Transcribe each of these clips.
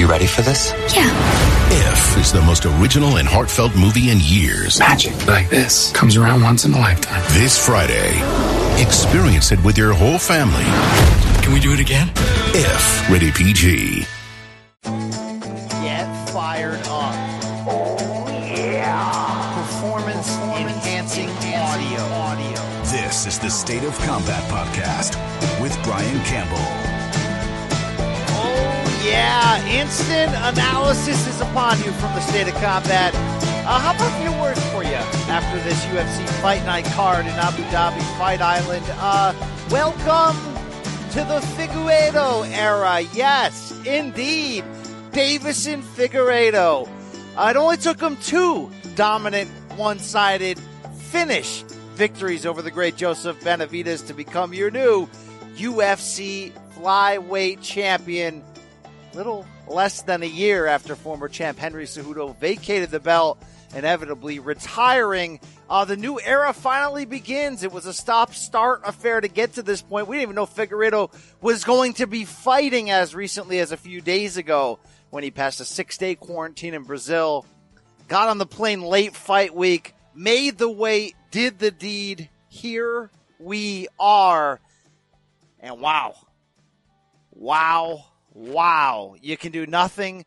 You ready for this? Yeah. If is the most original and heartfelt movie in years. Magic like this comes around once in a lifetime. This Friday, experience it with your whole family. Can we do it again? If rated PG. Get fired up. Oh, yeah. Performance enhancing audio. audio. This is the State of Combat podcast with Brian Campbell. Yeah. Instant analysis is upon you from the State of Combat. Uh, how about a few words for you after this UFC Fight Night card in Abu Dhabi Fight Island? Uh, welcome to the Figueiredo era. Yes, indeed. Deiveson Figueiredo. Uh, it only took him two dominant, one sided finish victories over the great Joseph Benavidez to become your new UFC flyweight champion. Little less than a year after former champ Henry Cejudo vacated the belt, inevitably retiring. Uh, the new era finally begins. It was a stop-start affair to get to this point. We didn't even know Figueiredo was going to be fighting as recently as a few days ago when he passed a six-day quarantine in Brazil. Got on the plane late fight week, made the weight, did the deed. Here we are. And wow. Wow. Wow. You can do nothing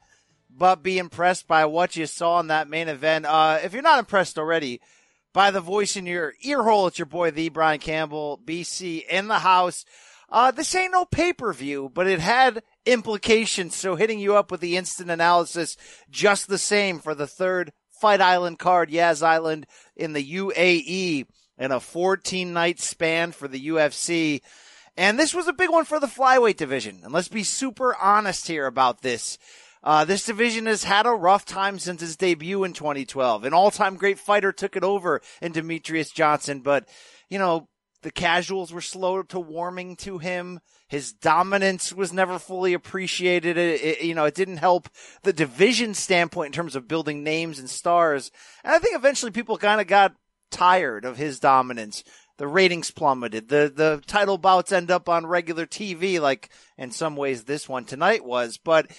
but be impressed by what you saw in that main event. Uh, if you're not impressed already by the voice in your ear hole, it's your boy, the Brian Campbell, BC in the house. Uh, this ain't no pay per view, but it had implications. So hitting you up with the instant analysis just the same for the third Fight Island card, Yas Island in the UAE in a 14 night span for the UFC. And this was a big one for the flyweight division. And let's be super honest here about this. Uh, this division has had a rough time since its debut in 2012. An all-time great fighter took it over in Demetrious Johnson, but, you know, the casuals were slow to warming to him. His dominance was never fully appreciated. It, it, you know, it didn't help the division standpoint in terms of building names and stars. And I think eventually people kind of got tired of his dominance. The ratings plummeted. The the title bouts end up on regular TV, like in some ways this one tonight was. But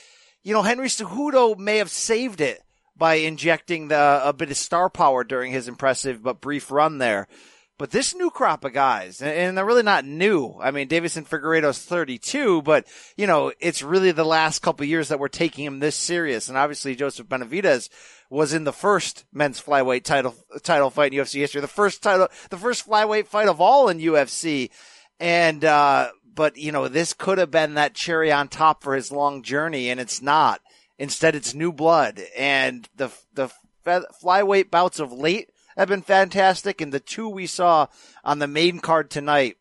you know, Henry Cejudo may have saved it by injecting the, a bit of star power during his impressive but brief run there. But this new crop of guys, and they're really not new. I mean, Deiveson Figueiredo's 32, but you know, it's really the last couple years that we're taking him this serious. And obviously Joseph Benavidez was in the first men's flyweight title, title fight in UFC history, the first title, the first flyweight fight of all in UFC. And, uh, but you know, this could have been that cherry on top for his long journey and it's not. Instead, it's new blood and the, the flyweight bouts of late have been fantastic. And the two we saw on the main card tonight,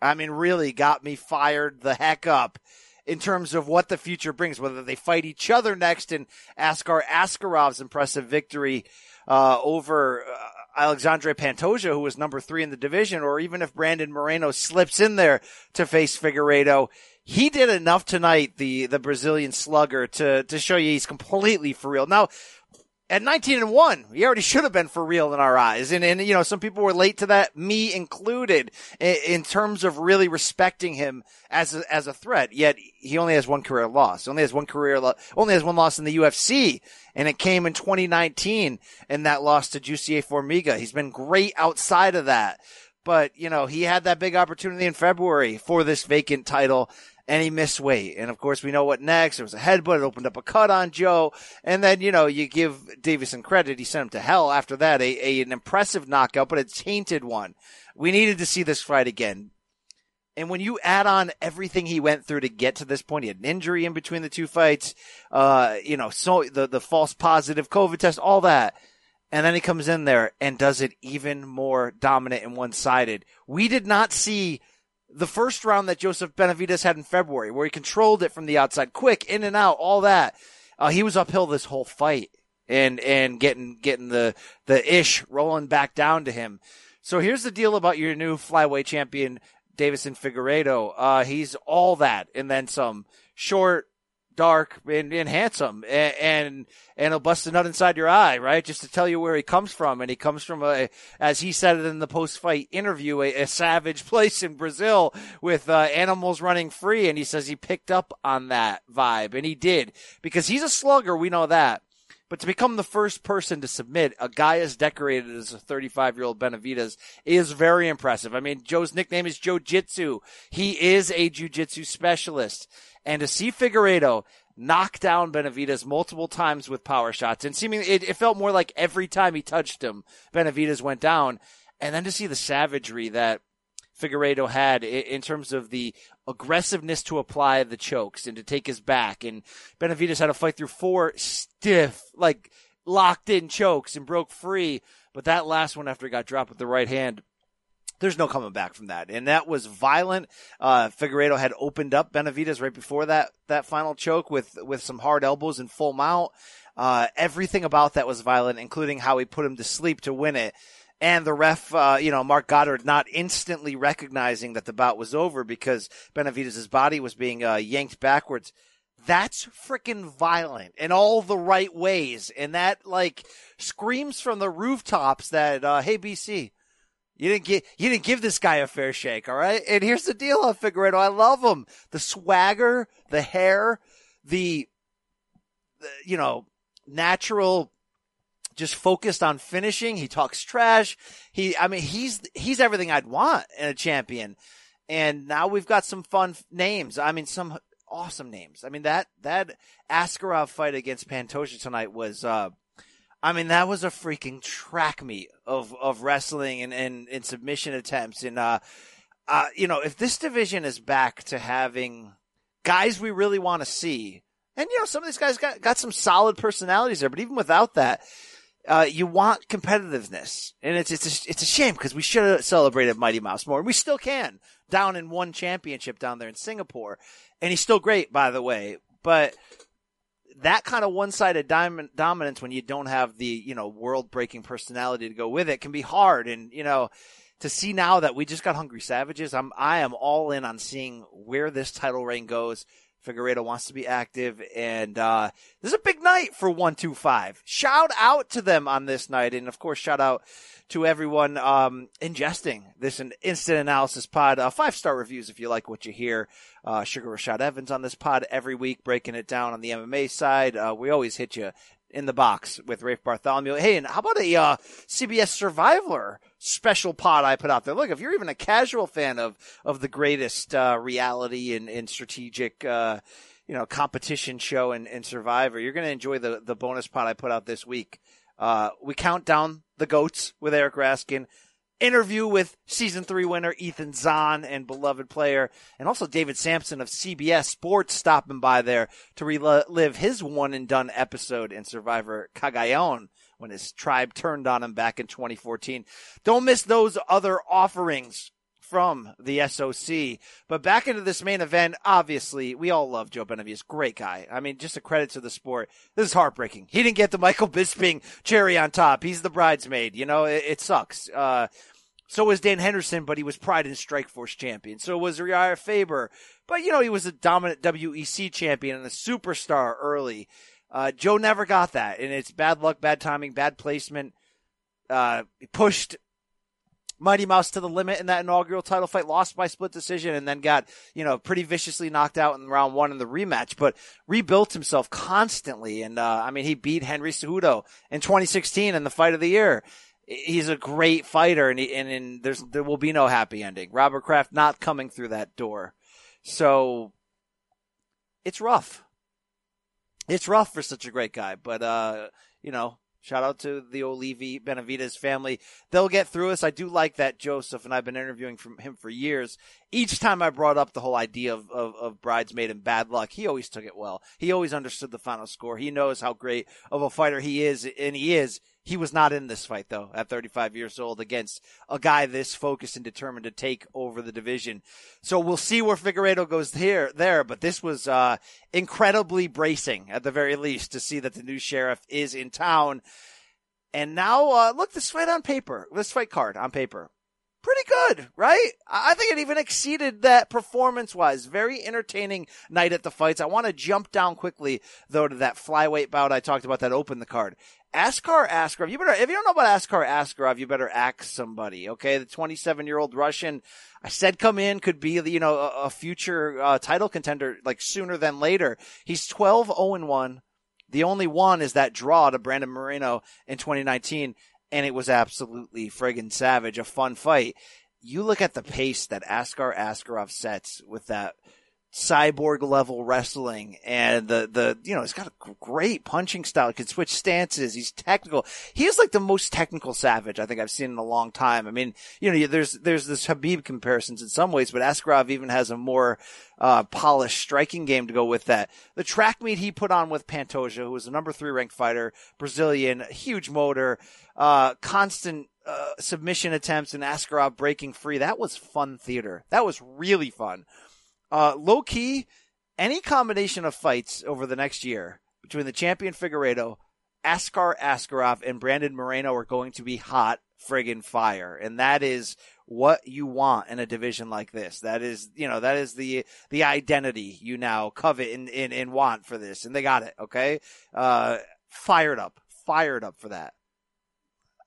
I mean, really got me fired the heck up in terms of what the future brings, whether they fight each other next and Askar Askarov's impressive victory, uh, over, uh, Alexandre Pantoja, who was number three in the division, or even if Brandon Moreno slips in there to face Figueiredo, he did enough tonight, the, the Brazilian slugger, to, to show you he's completely for real. Now, at 19 and 1, he already should have been for real in our eyes. And, and, you know, some people were late to that, me included, in, in terms of really respecting him as a, as a threat. Yet he only has one career loss. He only has one career, lo- only has one loss in the UFC. And it came in 2019 and that loss to Jussier Formiga. He's been great outside of that. But, you know, he had that big opportunity in February for this vacant title and he missed weight. And of course, we know what next. There was a headbutt. It opened up a cut on Joe. And then, you know, you give Deiveson credit. He sent him to hell after that. A, a, an impressive knockout, but a tainted one. We needed to see this fight again. And when you add on everything he went through to get to this point, he had an injury in between the two fights, uh, you know, so the, the false positive COVID test, all that. And then he comes in there and does it even more dominant and one sided. We did not see the first round that Joseph Benavidez had in February, where he controlled it from the outside, quick, in and out, all that. Uh, he was uphill this whole fight and, and getting, getting the, the ish rolling back down to him. So here's the deal about your new flyweight champion, Deiveson Figueiredo. Uh, he's all that and then some short, dark, and, and handsome, and, and he'll bust a nut inside your eye, right? Just to tell you where he comes from, and he comes from a, as he said it in the post-fight interview, a, a savage place in Brazil with uh, animals running free, and he says he picked up on that vibe, and he did because he's a slugger. We know that. But to become the first person to submit a guy as decorated as a 35 year old Benavidez is very impressive. I mean, Joe's nickname is Joe Jitsu. He is a jujitsu specialist. And to see Figueiredo knock down Benavidez multiple times with power shots and seemingly it, it felt more like every time he touched him, Benavidez went down. And then to see the savagery that Figueiredo had in terms of the aggressiveness to apply the chokes and to take his back. And Benavidez had to fight through four stiff, like locked in chokes and broke free. But that last one after he got dropped with the right hand, there's no coming back from that. And that was violent. Uh, Figueiredo had opened up Benavidez right before that, that final choke with, with some hard elbows and full mount. Uh, everything about that was violent, including how he put him to sleep to win it and the ref, uh, you know, Marc Goddard not instantly recognizing that the bout was over because Benavidez' body was being uh, yanked backwards. That's freaking violent in all the right ways. And that, like, screams from the rooftops that, uh, hey, BC, you didn't get, you didn't give this guy a fair shake, all right? And here's the deal on Figueiredo. I love him. The swagger, the hair, the you know, natural just focused on finishing. He talks trash. He, I mean, he's, he's everything I'd want in a champion. And now we've got some fun names. I mean, some awesome names. I mean, that, that Askarov fight against Pantoja tonight was, uh, I mean, that was a freaking track meet of, of wrestling and, and, and submission attempts. And, uh, uh, you know, if this division is back to having guys we really want to see, and you know, some of these guys got, got some solid personalities there, but even without that, uh, you want competitiveness, and it's it's a, it's a shame because we should have celebrated Mighty Mouse more, and we still can. Down in one championship down there in Singapore, and he's still great, by the way. But that kind of one-sided diamond dominance when you don't have the you know world-breaking personality to go with it can be hard, and you know to see now that we just got Hungry Savages, I'm I am all in on seeing where this title reign goes. Figueiredo wants to be active, and uh, this is a big night for 125. Shout out to them on this night, and of course, shout out to everyone um, ingesting this instant analysis pod. Uh, five star reviews if you like what you hear. Uh, Sugar Rashad Evans on this pod every week, breaking it down on the MMA side. Uh, we always hit you in the box with Rafe Bartholomew. Hey, and how about a uh, CBS Survivor special pod I put out there? Look, if you're even a casual fan of of the greatest uh, reality and, and strategic, uh, you know, competition show and, and Survivor, you're going to enjoy the the bonus pod I put out this week. Uh, we count down the goats with Eric Raskin interview with season three winner Ethan Zohn and beloved player, and also David Samson of CBS Sports stopping by there to relive his one and done episode in Survivor Cagayan when his tribe turned on him back in 2014. Don't miss those other offerings from the SOC. But back into this main event, obviously, we all love Joe Benavidez. Great guy. I mean, just a credit to the sport. This is heartbreaking. He didn't get the Michael Bisping cherry on top. He's the bridesmaid. You know, it, it sucks. Uh, so was Dan Henderson, but he was Pride and Strikeforce champion. So was Urijah Faber, but you know he was a dominant WEC champion and a superstar early. Uh, Joe never got that, and it's bad luck, bad timing, bad placement. Uh, pushed Mighty Mouse to the limit in that inaugural title fight, lost by split decision, and then got, you know, pretty viciously knocked out in round one in the rematch, but rebuilt himself constantly. And, uh, I mean, he beat Henry Cejudo in 2016 in the fight of the year he's a great fighter, and he, and, and there's there will be no happy ending. Robert Kraft not coming through that door, so it's rough. It's rough for such a great guy, but uh, you know, shout out to the Olivi Benavidez family. They'll get through us. I do like that Joseph, and I've been interviewing from him for years. Each time I brought up the whole idea of, of, of bridesmaid and bad luck, he always took it well. He always understood the final score. He knows how great of a fighter he is, and he is he was not in this fight though at 35 years old against a guy this focused and determined to take over the division. So we'll see where Figueiredo goes here, there, but this was, uh, incredibly bracing at the very least to see that the new sheriff is in town. And now, uh, look, this fight on paper, this fight card on paper, pretty good, right? I think it even exceeded that performance wise. Very entertaining night at the fights. I want to jump down quickly though to that flyweight bout I talked about that opened the card. Askar Askarov, you better, if you don't know about Askar Askarov, you better ask somebody, okay? The 27 year old Russian, I said come in, could be, you know, a, a future, uh, title contender, like sooner than later. He's 12 0 1. The only one is that draw to Brandon Moreno in 2019, and it was absolutely friggin' savage, a fun fight. You look at the pace that Askar Askarov sets with that cyborg level wrestling and the, the, you know, he's got a great punching style. He can switch stances. He's technical. He is like the most technical savage I think I've seen in a long time. I mean, you know, there's, there's this Khabib comparisons in some ways, but Askarov even has a more, uh, polished striking game to go with that. The track meet he put on with Pantoja, who was a number three ranked fighter, Brazilian, huge motor, uh, constant, uh, submission attempts and Askarov breaking free. That was fun theater. That was really fun. Uh, low key, any combination of fights over the next year between the champion Figueiredo, Askar Askarov, and Brandon Moreno are going to be hot friggin' fire. And that is what you want in a division like this. That is, you know, that is the, the identity you now covet and, and, and want for this. And they got it. Okay. Uh, fired up, fired up for that.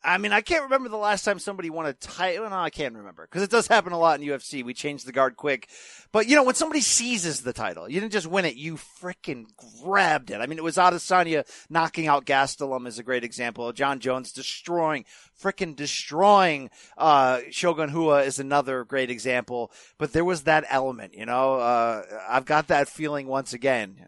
I mean, I can't remember the last time somebody won a title. No, I can't remember because it does happen a lot in UFC. We change the guard quick, but you know when somebody seizes the title, you didn't just win it; you freaking grabbed it. I mean, it was Adesanya knocking out Gastelum is a great example. Jon Jones destroying, freaking destroying uh, Shogun Rua is another great example. But there was that element, you know. Uh, I've got that feeling once again.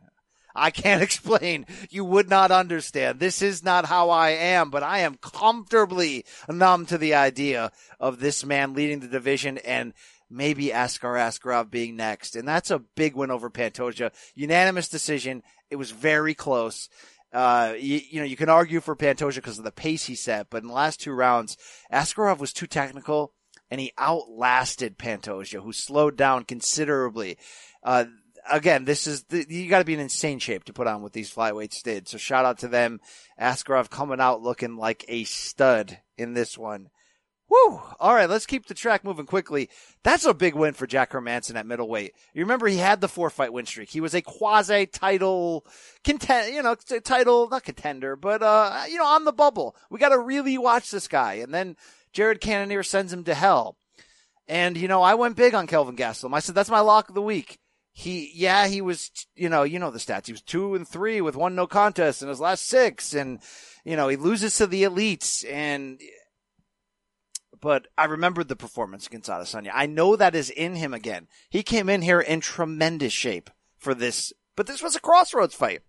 I can't explain. You would not understand. This is not how I am, but I am comfortably numb to the idea of this man leading the division and maybe Askar Askarov being next. And that's a big win over Pantoja. Unanimous decision. It was very close. Uh, you, you, know, you can argue for Pantoja because of the pace he set, but in the last two rounds, Askarov was too technical and he outlasted Pantoja, who slowed down considerably. Uh, again, this is the, you got to be in insane shape to put on what these flyweights did. So shout out to them. Askarov coming out looking like a stud in this one. Woo! All right, let's keep the track moving quickly. That's a big win for Jack Hermansson at middleweight. You remember he had the four fight win streak. He was a quasi title contend, you know, title, not contender, but, uh, you know, on the bubble. We got to really watch this guy. And then Jared Cannonier sends him to hell. And, you know, I went big on Kelvin Gastelum. I said, that's my lock of the week he, yeah, he was, you know, you know the stats. He was two and three with one no contest in his last six. And, you know, he loses to the elites and, but I remembered the performance against Adesanya. I know that is in him again. He came in here in tremendous shape for this, but this was a crossroads fight.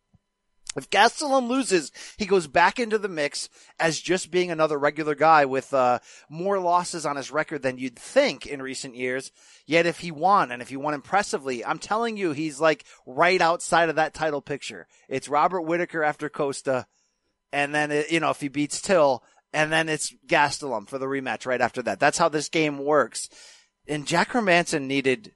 If Gastelum loses, he goes back into the mix as just being another regular guy with uh, more losses on his record than you'd think in recent years. Yet if he won and if he won impressively, I'm telling you, he's like right outside of that title picture. It's Robert Whitaker after Costa, and then it, you know if he beats Till, and then it's Gastelum for the rematch right after that. That's how this game works. And Jack Hermansson needed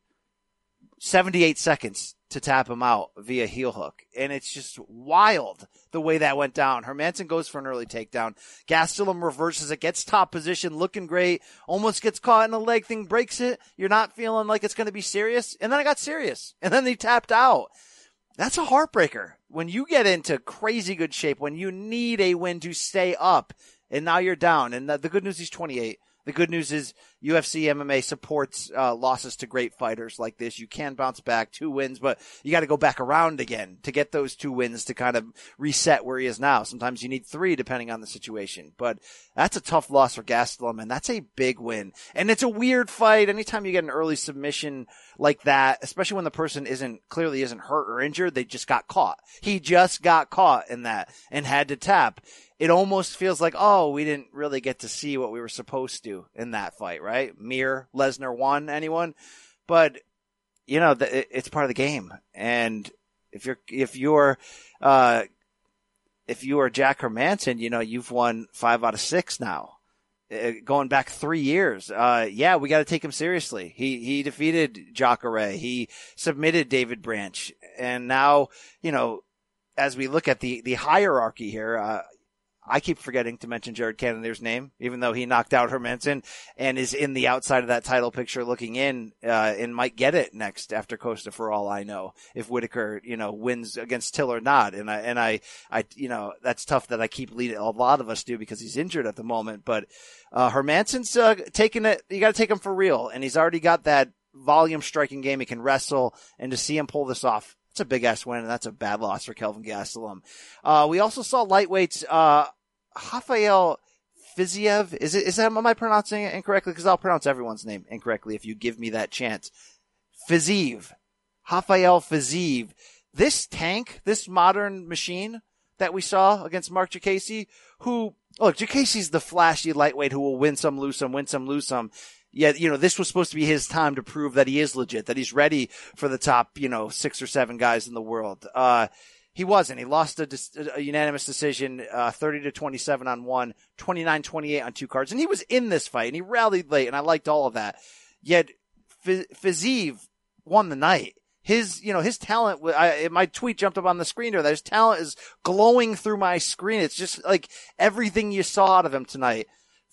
78 seconds to tap him out via heel hook. And it's just wild the way that went down. Hermansson goes for an early takedown. Gastelum reverses it, gets top position, looking great, almost gets caught in a leg thing, breaks it. You're not feeling like it's going to be serious. And then I got serious. And then he tapped out. That's a heartbreaker. When you get into crazy good shape, when you need a win to stay up, and now you're down. And the, good news, he's 28. The good news is UFC MMA supports uh, losses to great fighters like this. You can bounce back two wins, but you got to go back around again to get those two wins to kind of reset where he is now. Sometimes you need three depending on the situation, but that's a tough loss for Gastelum and that's a big win. And it's a weird fight. Anytime you get an early submission like that, especially when the person isn't clearly isn't hurt or injured, they just got caught. He just got caught in that and had to tap it almost feels like, oh, we didn't really get to see what we were supposed to in that fight, right? Mir, Lesnar won, anyone? But, you know, the, it's part of the game. And if you're, if you're, uh, if you are Jack Hermansson, you know, you've won five out of six now. Uh, going back three years, uh, yeah, we got to take him seriously. He he defeated Jacare. He submitted David Branch, and now you know, as we look at the the hierarchy here, uh, I keep forgetting to mention Jared Cannonier's name, even though he knocked out Hermansson and is in the outside of that title picture looking in, uh, and might get it next after Costa for all I know, if Whitaker, you know, wins against Till or not. And I, and I, I, you know, that's tough that I keep leading, a lot of us do because he's injured at the moment, but, uh, Hermansson's, uh, taking it, you gotta take him for real. And he's already got that volume striking game. He can wrestle and to see him pull this off. It's a big ass win, and that's a bad loss for Kelvin Gastelum. Uh, we also saw lightweights, uh, Rafael Fiziev. Is it, is that, am I pronouncing it incorrectly? Cause I'll pronounce everyone's name incorrectly if you give me that chance. Fiziev. Rafael Fiziev. This tank, this modern machine that we saw against Mark Diakiese, who, look, Diakiese's the flashy lightweight who will win some, lose some, win some, lose some. Yet, you know, this was supposed to be his time to prove that he is legit, that he's ready for the top, you know, six or seven guys in the world. Uh, he wasn't. He lost a, a unanimous decision, uh, 30 to 27 on one, 29 28 on two cards. And he was in this fight and he rallied late and I liked all of that. Yet Fiziev won the night. His, you know, his talent, I, my tweet jumped up on the screen there that his talent is glowing through my screen. It's just like everything you saw out of him tonight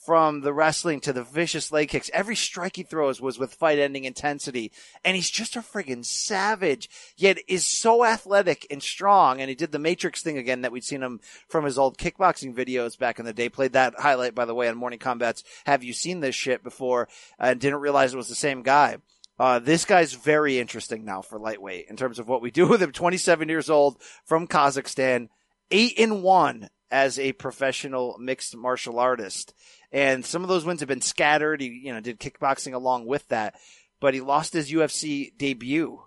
from the wrestling to the vicious leg kicks. Every strike he throws was with fight ending intensity. And he's just a friggin' savage, yet is so athletic and strong. And he did the Matrix thing again that we'd seen him from his old kickboxing videos back in the day. Played that highlight, by the way, on Morning Combat's Have You Seen This Shit before? And didn't realize it was the same guy. Uh, this guy's very interesting now for lightweight in terms of what we do with him. 27 years old from Kazakhstan, eight and one as a professional mixed martial artist. And some of those wins have been scattered. He, you know, did kickboxing along with that, but he lost his UFC debut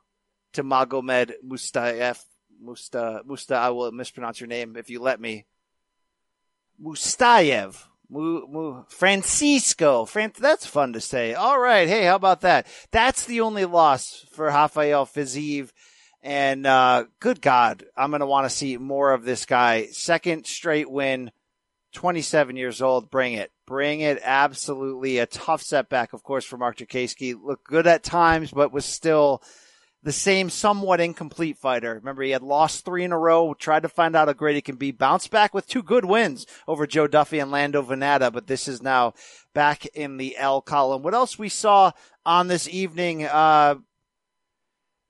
to Magomed Mustayev. Musta, Musta, I will mispronounce your name if you let me. Mustayev. Mu, Mu, Francisco. Fran, that's fun to say. All right. Hey, how about that? That's the only loss for Rafael Fiziev. And, uh, good God, I'm going to want to see more of this guy. Second straight win, 27 years old. Bring it. Bring it. Absolutely a tough setback, of course, for Mark Diakiese. Looked good at times, but was still the same somewhat incomplete fighter. Remember, he had lost three in a row, tried to find out how great he can be, bounced back with two good wins over Joe Duffy and Lando Vannata, but this is now back in the L column. What else we saw on this evening? Uh,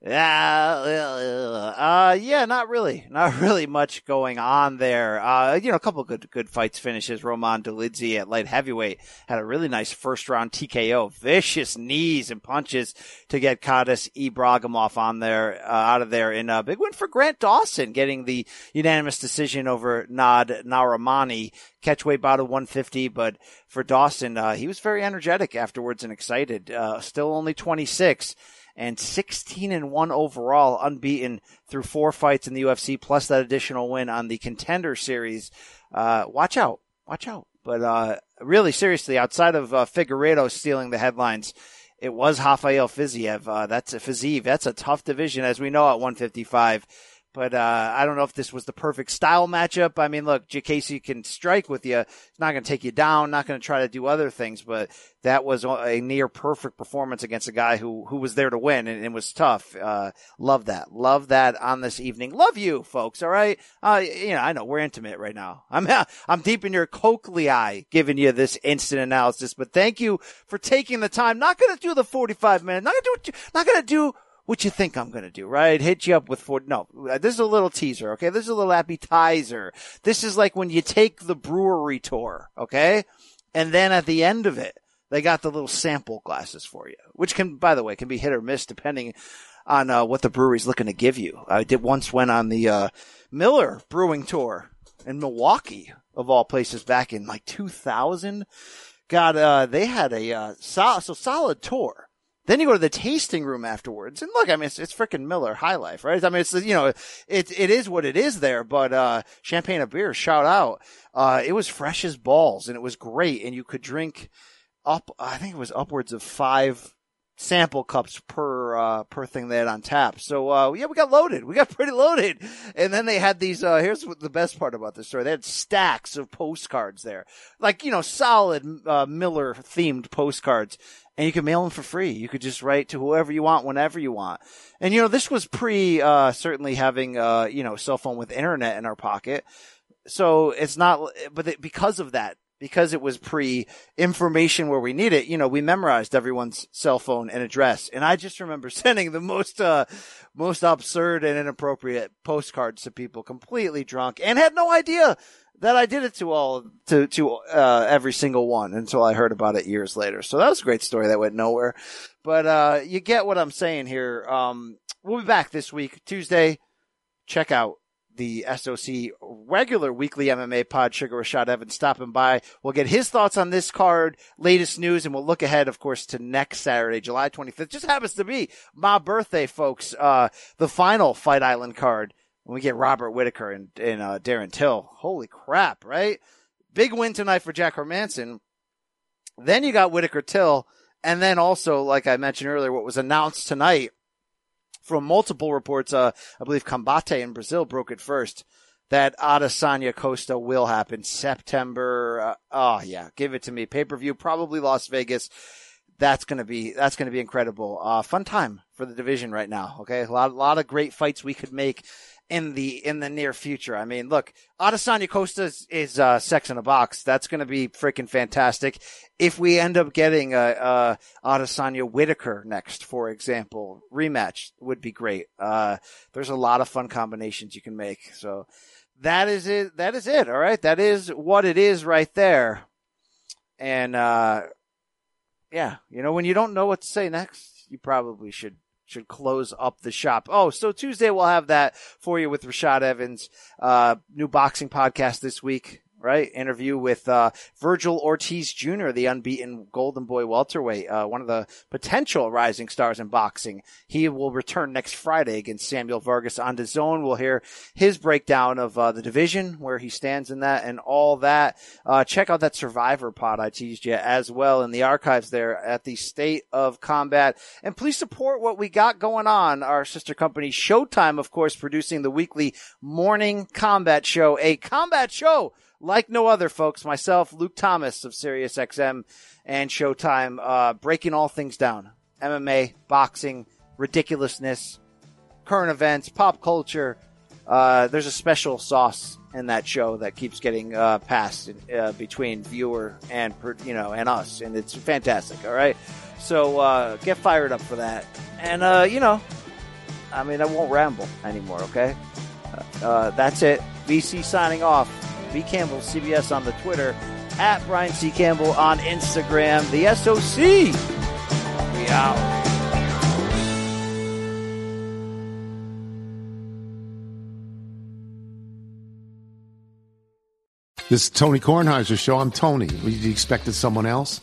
yeah, uh, yeah, not really, not really much going on there. Uh, you know, a couple good, good fights finishes. Roman Dolidze at light heavyweight had a really nice first round TKO, vicious knees and punches to get Khadis Ibragimov on there, uh, out of there in a big win for Grant Dawson, getting the unanimous decision over Nad Narimani. Catchweight bout of 150, but for Dawson, uh, he was very energetic afterwards and excited. Uh, still only 26 and 16 and 1 overall, unbeaten through four fights in the UFC, plus that additional win on the contender series. Uh, watch out. Watch out. But, uh, really seriously, outside of, uh, Figueiredo stealing the headlines, it was Rafael Fiziev. Uh, that's a Fiziev. That's a tough division, as we know, at 155. But uh, I don't know if this was the perfect style matchup. I mean, look, Diakiese can strike with you. He's not going to take you down, not going to try to do other things. But that was a near perfect performance against a guy who who was there to win, and it was tough. Uh, love that, love that on this evening. Love you, folks. All right, uh, you know, I know we're intimate right now. I'm I'm deep in your cochlea giving you this instant analysis. But thank you for taking the time. Not going to do the 45 minutes. Not going to do. Not going to do what you think I'm going to do, right? Hit you up with four. No, this is a little teaser. Okay. This is a little appetizer. This is like when you take the brewery tour. Okay. And then at the end of it, they got the little sample glasses for you, which can, by the way, can be hit or miss depending on uh, what the brewery's looking to give you. I did once went on the uh, Miller Brewing Tour in Milwaukee, of all places, back in like 2000. God, uh, they had a uh, so solid tour. Then you go to the tasting room afterwards, and look, I mean, it's, it's freaking Miller High Life, right? I mean, it's you know, it it is what it is there. But uh, champagne of beer, shout out! Uh, it was fresh as balls, and it was great, and you could drink up. I think it was upwards of five sample cups per uh, per thing they had on tap. So uh, yeah, we got loaded. We got pretty loaded. And then they had these. Uh, here's what the best part about this story: they had stacks of postcards there, like you know, solid uh, Miller themed postcards, and you could mail them for free. You could just write to whoever you want, whenever you want. And you know, this was pre uh, certainly having uh, you know cell phone with internet in our pocket. So it's not, but because of that, because it was pre information where we need it, you know, we memorized everyone's cell phone and address. And I just remember sending the most, uh, most absurd and inappropriate postcards to people completely drunk and had no idea that I did it to all, to, to, uh, every single one until I heard about it years later. So that was a great story that went nowhere. But, uh, you get what I'm saying here. Um, we'll be back this week, Tuesday. Check out the SOC regular weekly MMA pod, Sugar Rashad Evans stopping by. We'll get his thoughts on this card, latest news, and we'll look ahead, of course, to next Saturday, July 25th. Just happens to be my birthday, folks. Uh, the final Fight Island card when we get Robert Whitaker and, and uh, Darren Till. Holy crap, right? Big win tonight for Jack Hermansson. Then you got Whitaker Till. And then also, like I mentioned earlier, what was announced tonight from multiple reports, uh, I believe Combate in Brazil broke it first, that Adesanya Costa will happen September. Uh, oh yeah, give it to me. Pay per view, probably Las Vegas. That's gonna be that's gonna be incredible. Uh, fun time for the division right now. Okay, a lot a lot of great fights we could make in the in the near future. I mean, look, Adesanya Costa is, is uh, sex in a box. That's going to be freaking fantastic. If we end up getting a, a Adesanya Whitaker next, for example, rematch would be great. Uh, there's a lot of fun combinations you can make. So that is it. That is it. All right, that is what it is right there. And uh, yeah, you know, when you don't know what to say next, you probably should should close up the shop. Oh, so Tuesday we'll have that for you with Rashad Evans, uh, new boxing podcast this week right? Interview with uh, Vergil Ortiz Jr., the unbeaten Golden Boy welterweight, uh, one of the potential rising stars in boxing. He will return next Friday against Samuel Vargas on the zone. We'll hear his breakdown of uh, the division, where he stands in that, and all that. Uh, check out that Survivor pod I teased you as well in the archives there at the State of Combat. And please support what we got going on. Our sister company Showtime, of course, producing the weekly morning combat show, a combat show like no other, folks. Myself, Luke Thomas of SiriusXM and Showtime, uh, breaking all things down: MMA, boxing, ridiculousness, current events, pop culture. Uh, there's a special sauce in that show that keeps getting uh, passed uh, between viewer and you know and us, and it's fantastic. All right, so uh, get fired up for that, and uh, you know, I mean, I won't ramble anymore. Okay, uh, that's it. VC signing off. B. Campbell, CBS on the Twitter, at Brian C. Campbell on Instagram. The SOC. We out. This is Tony Kornheiser's show. I'm Tony. You expected someone else?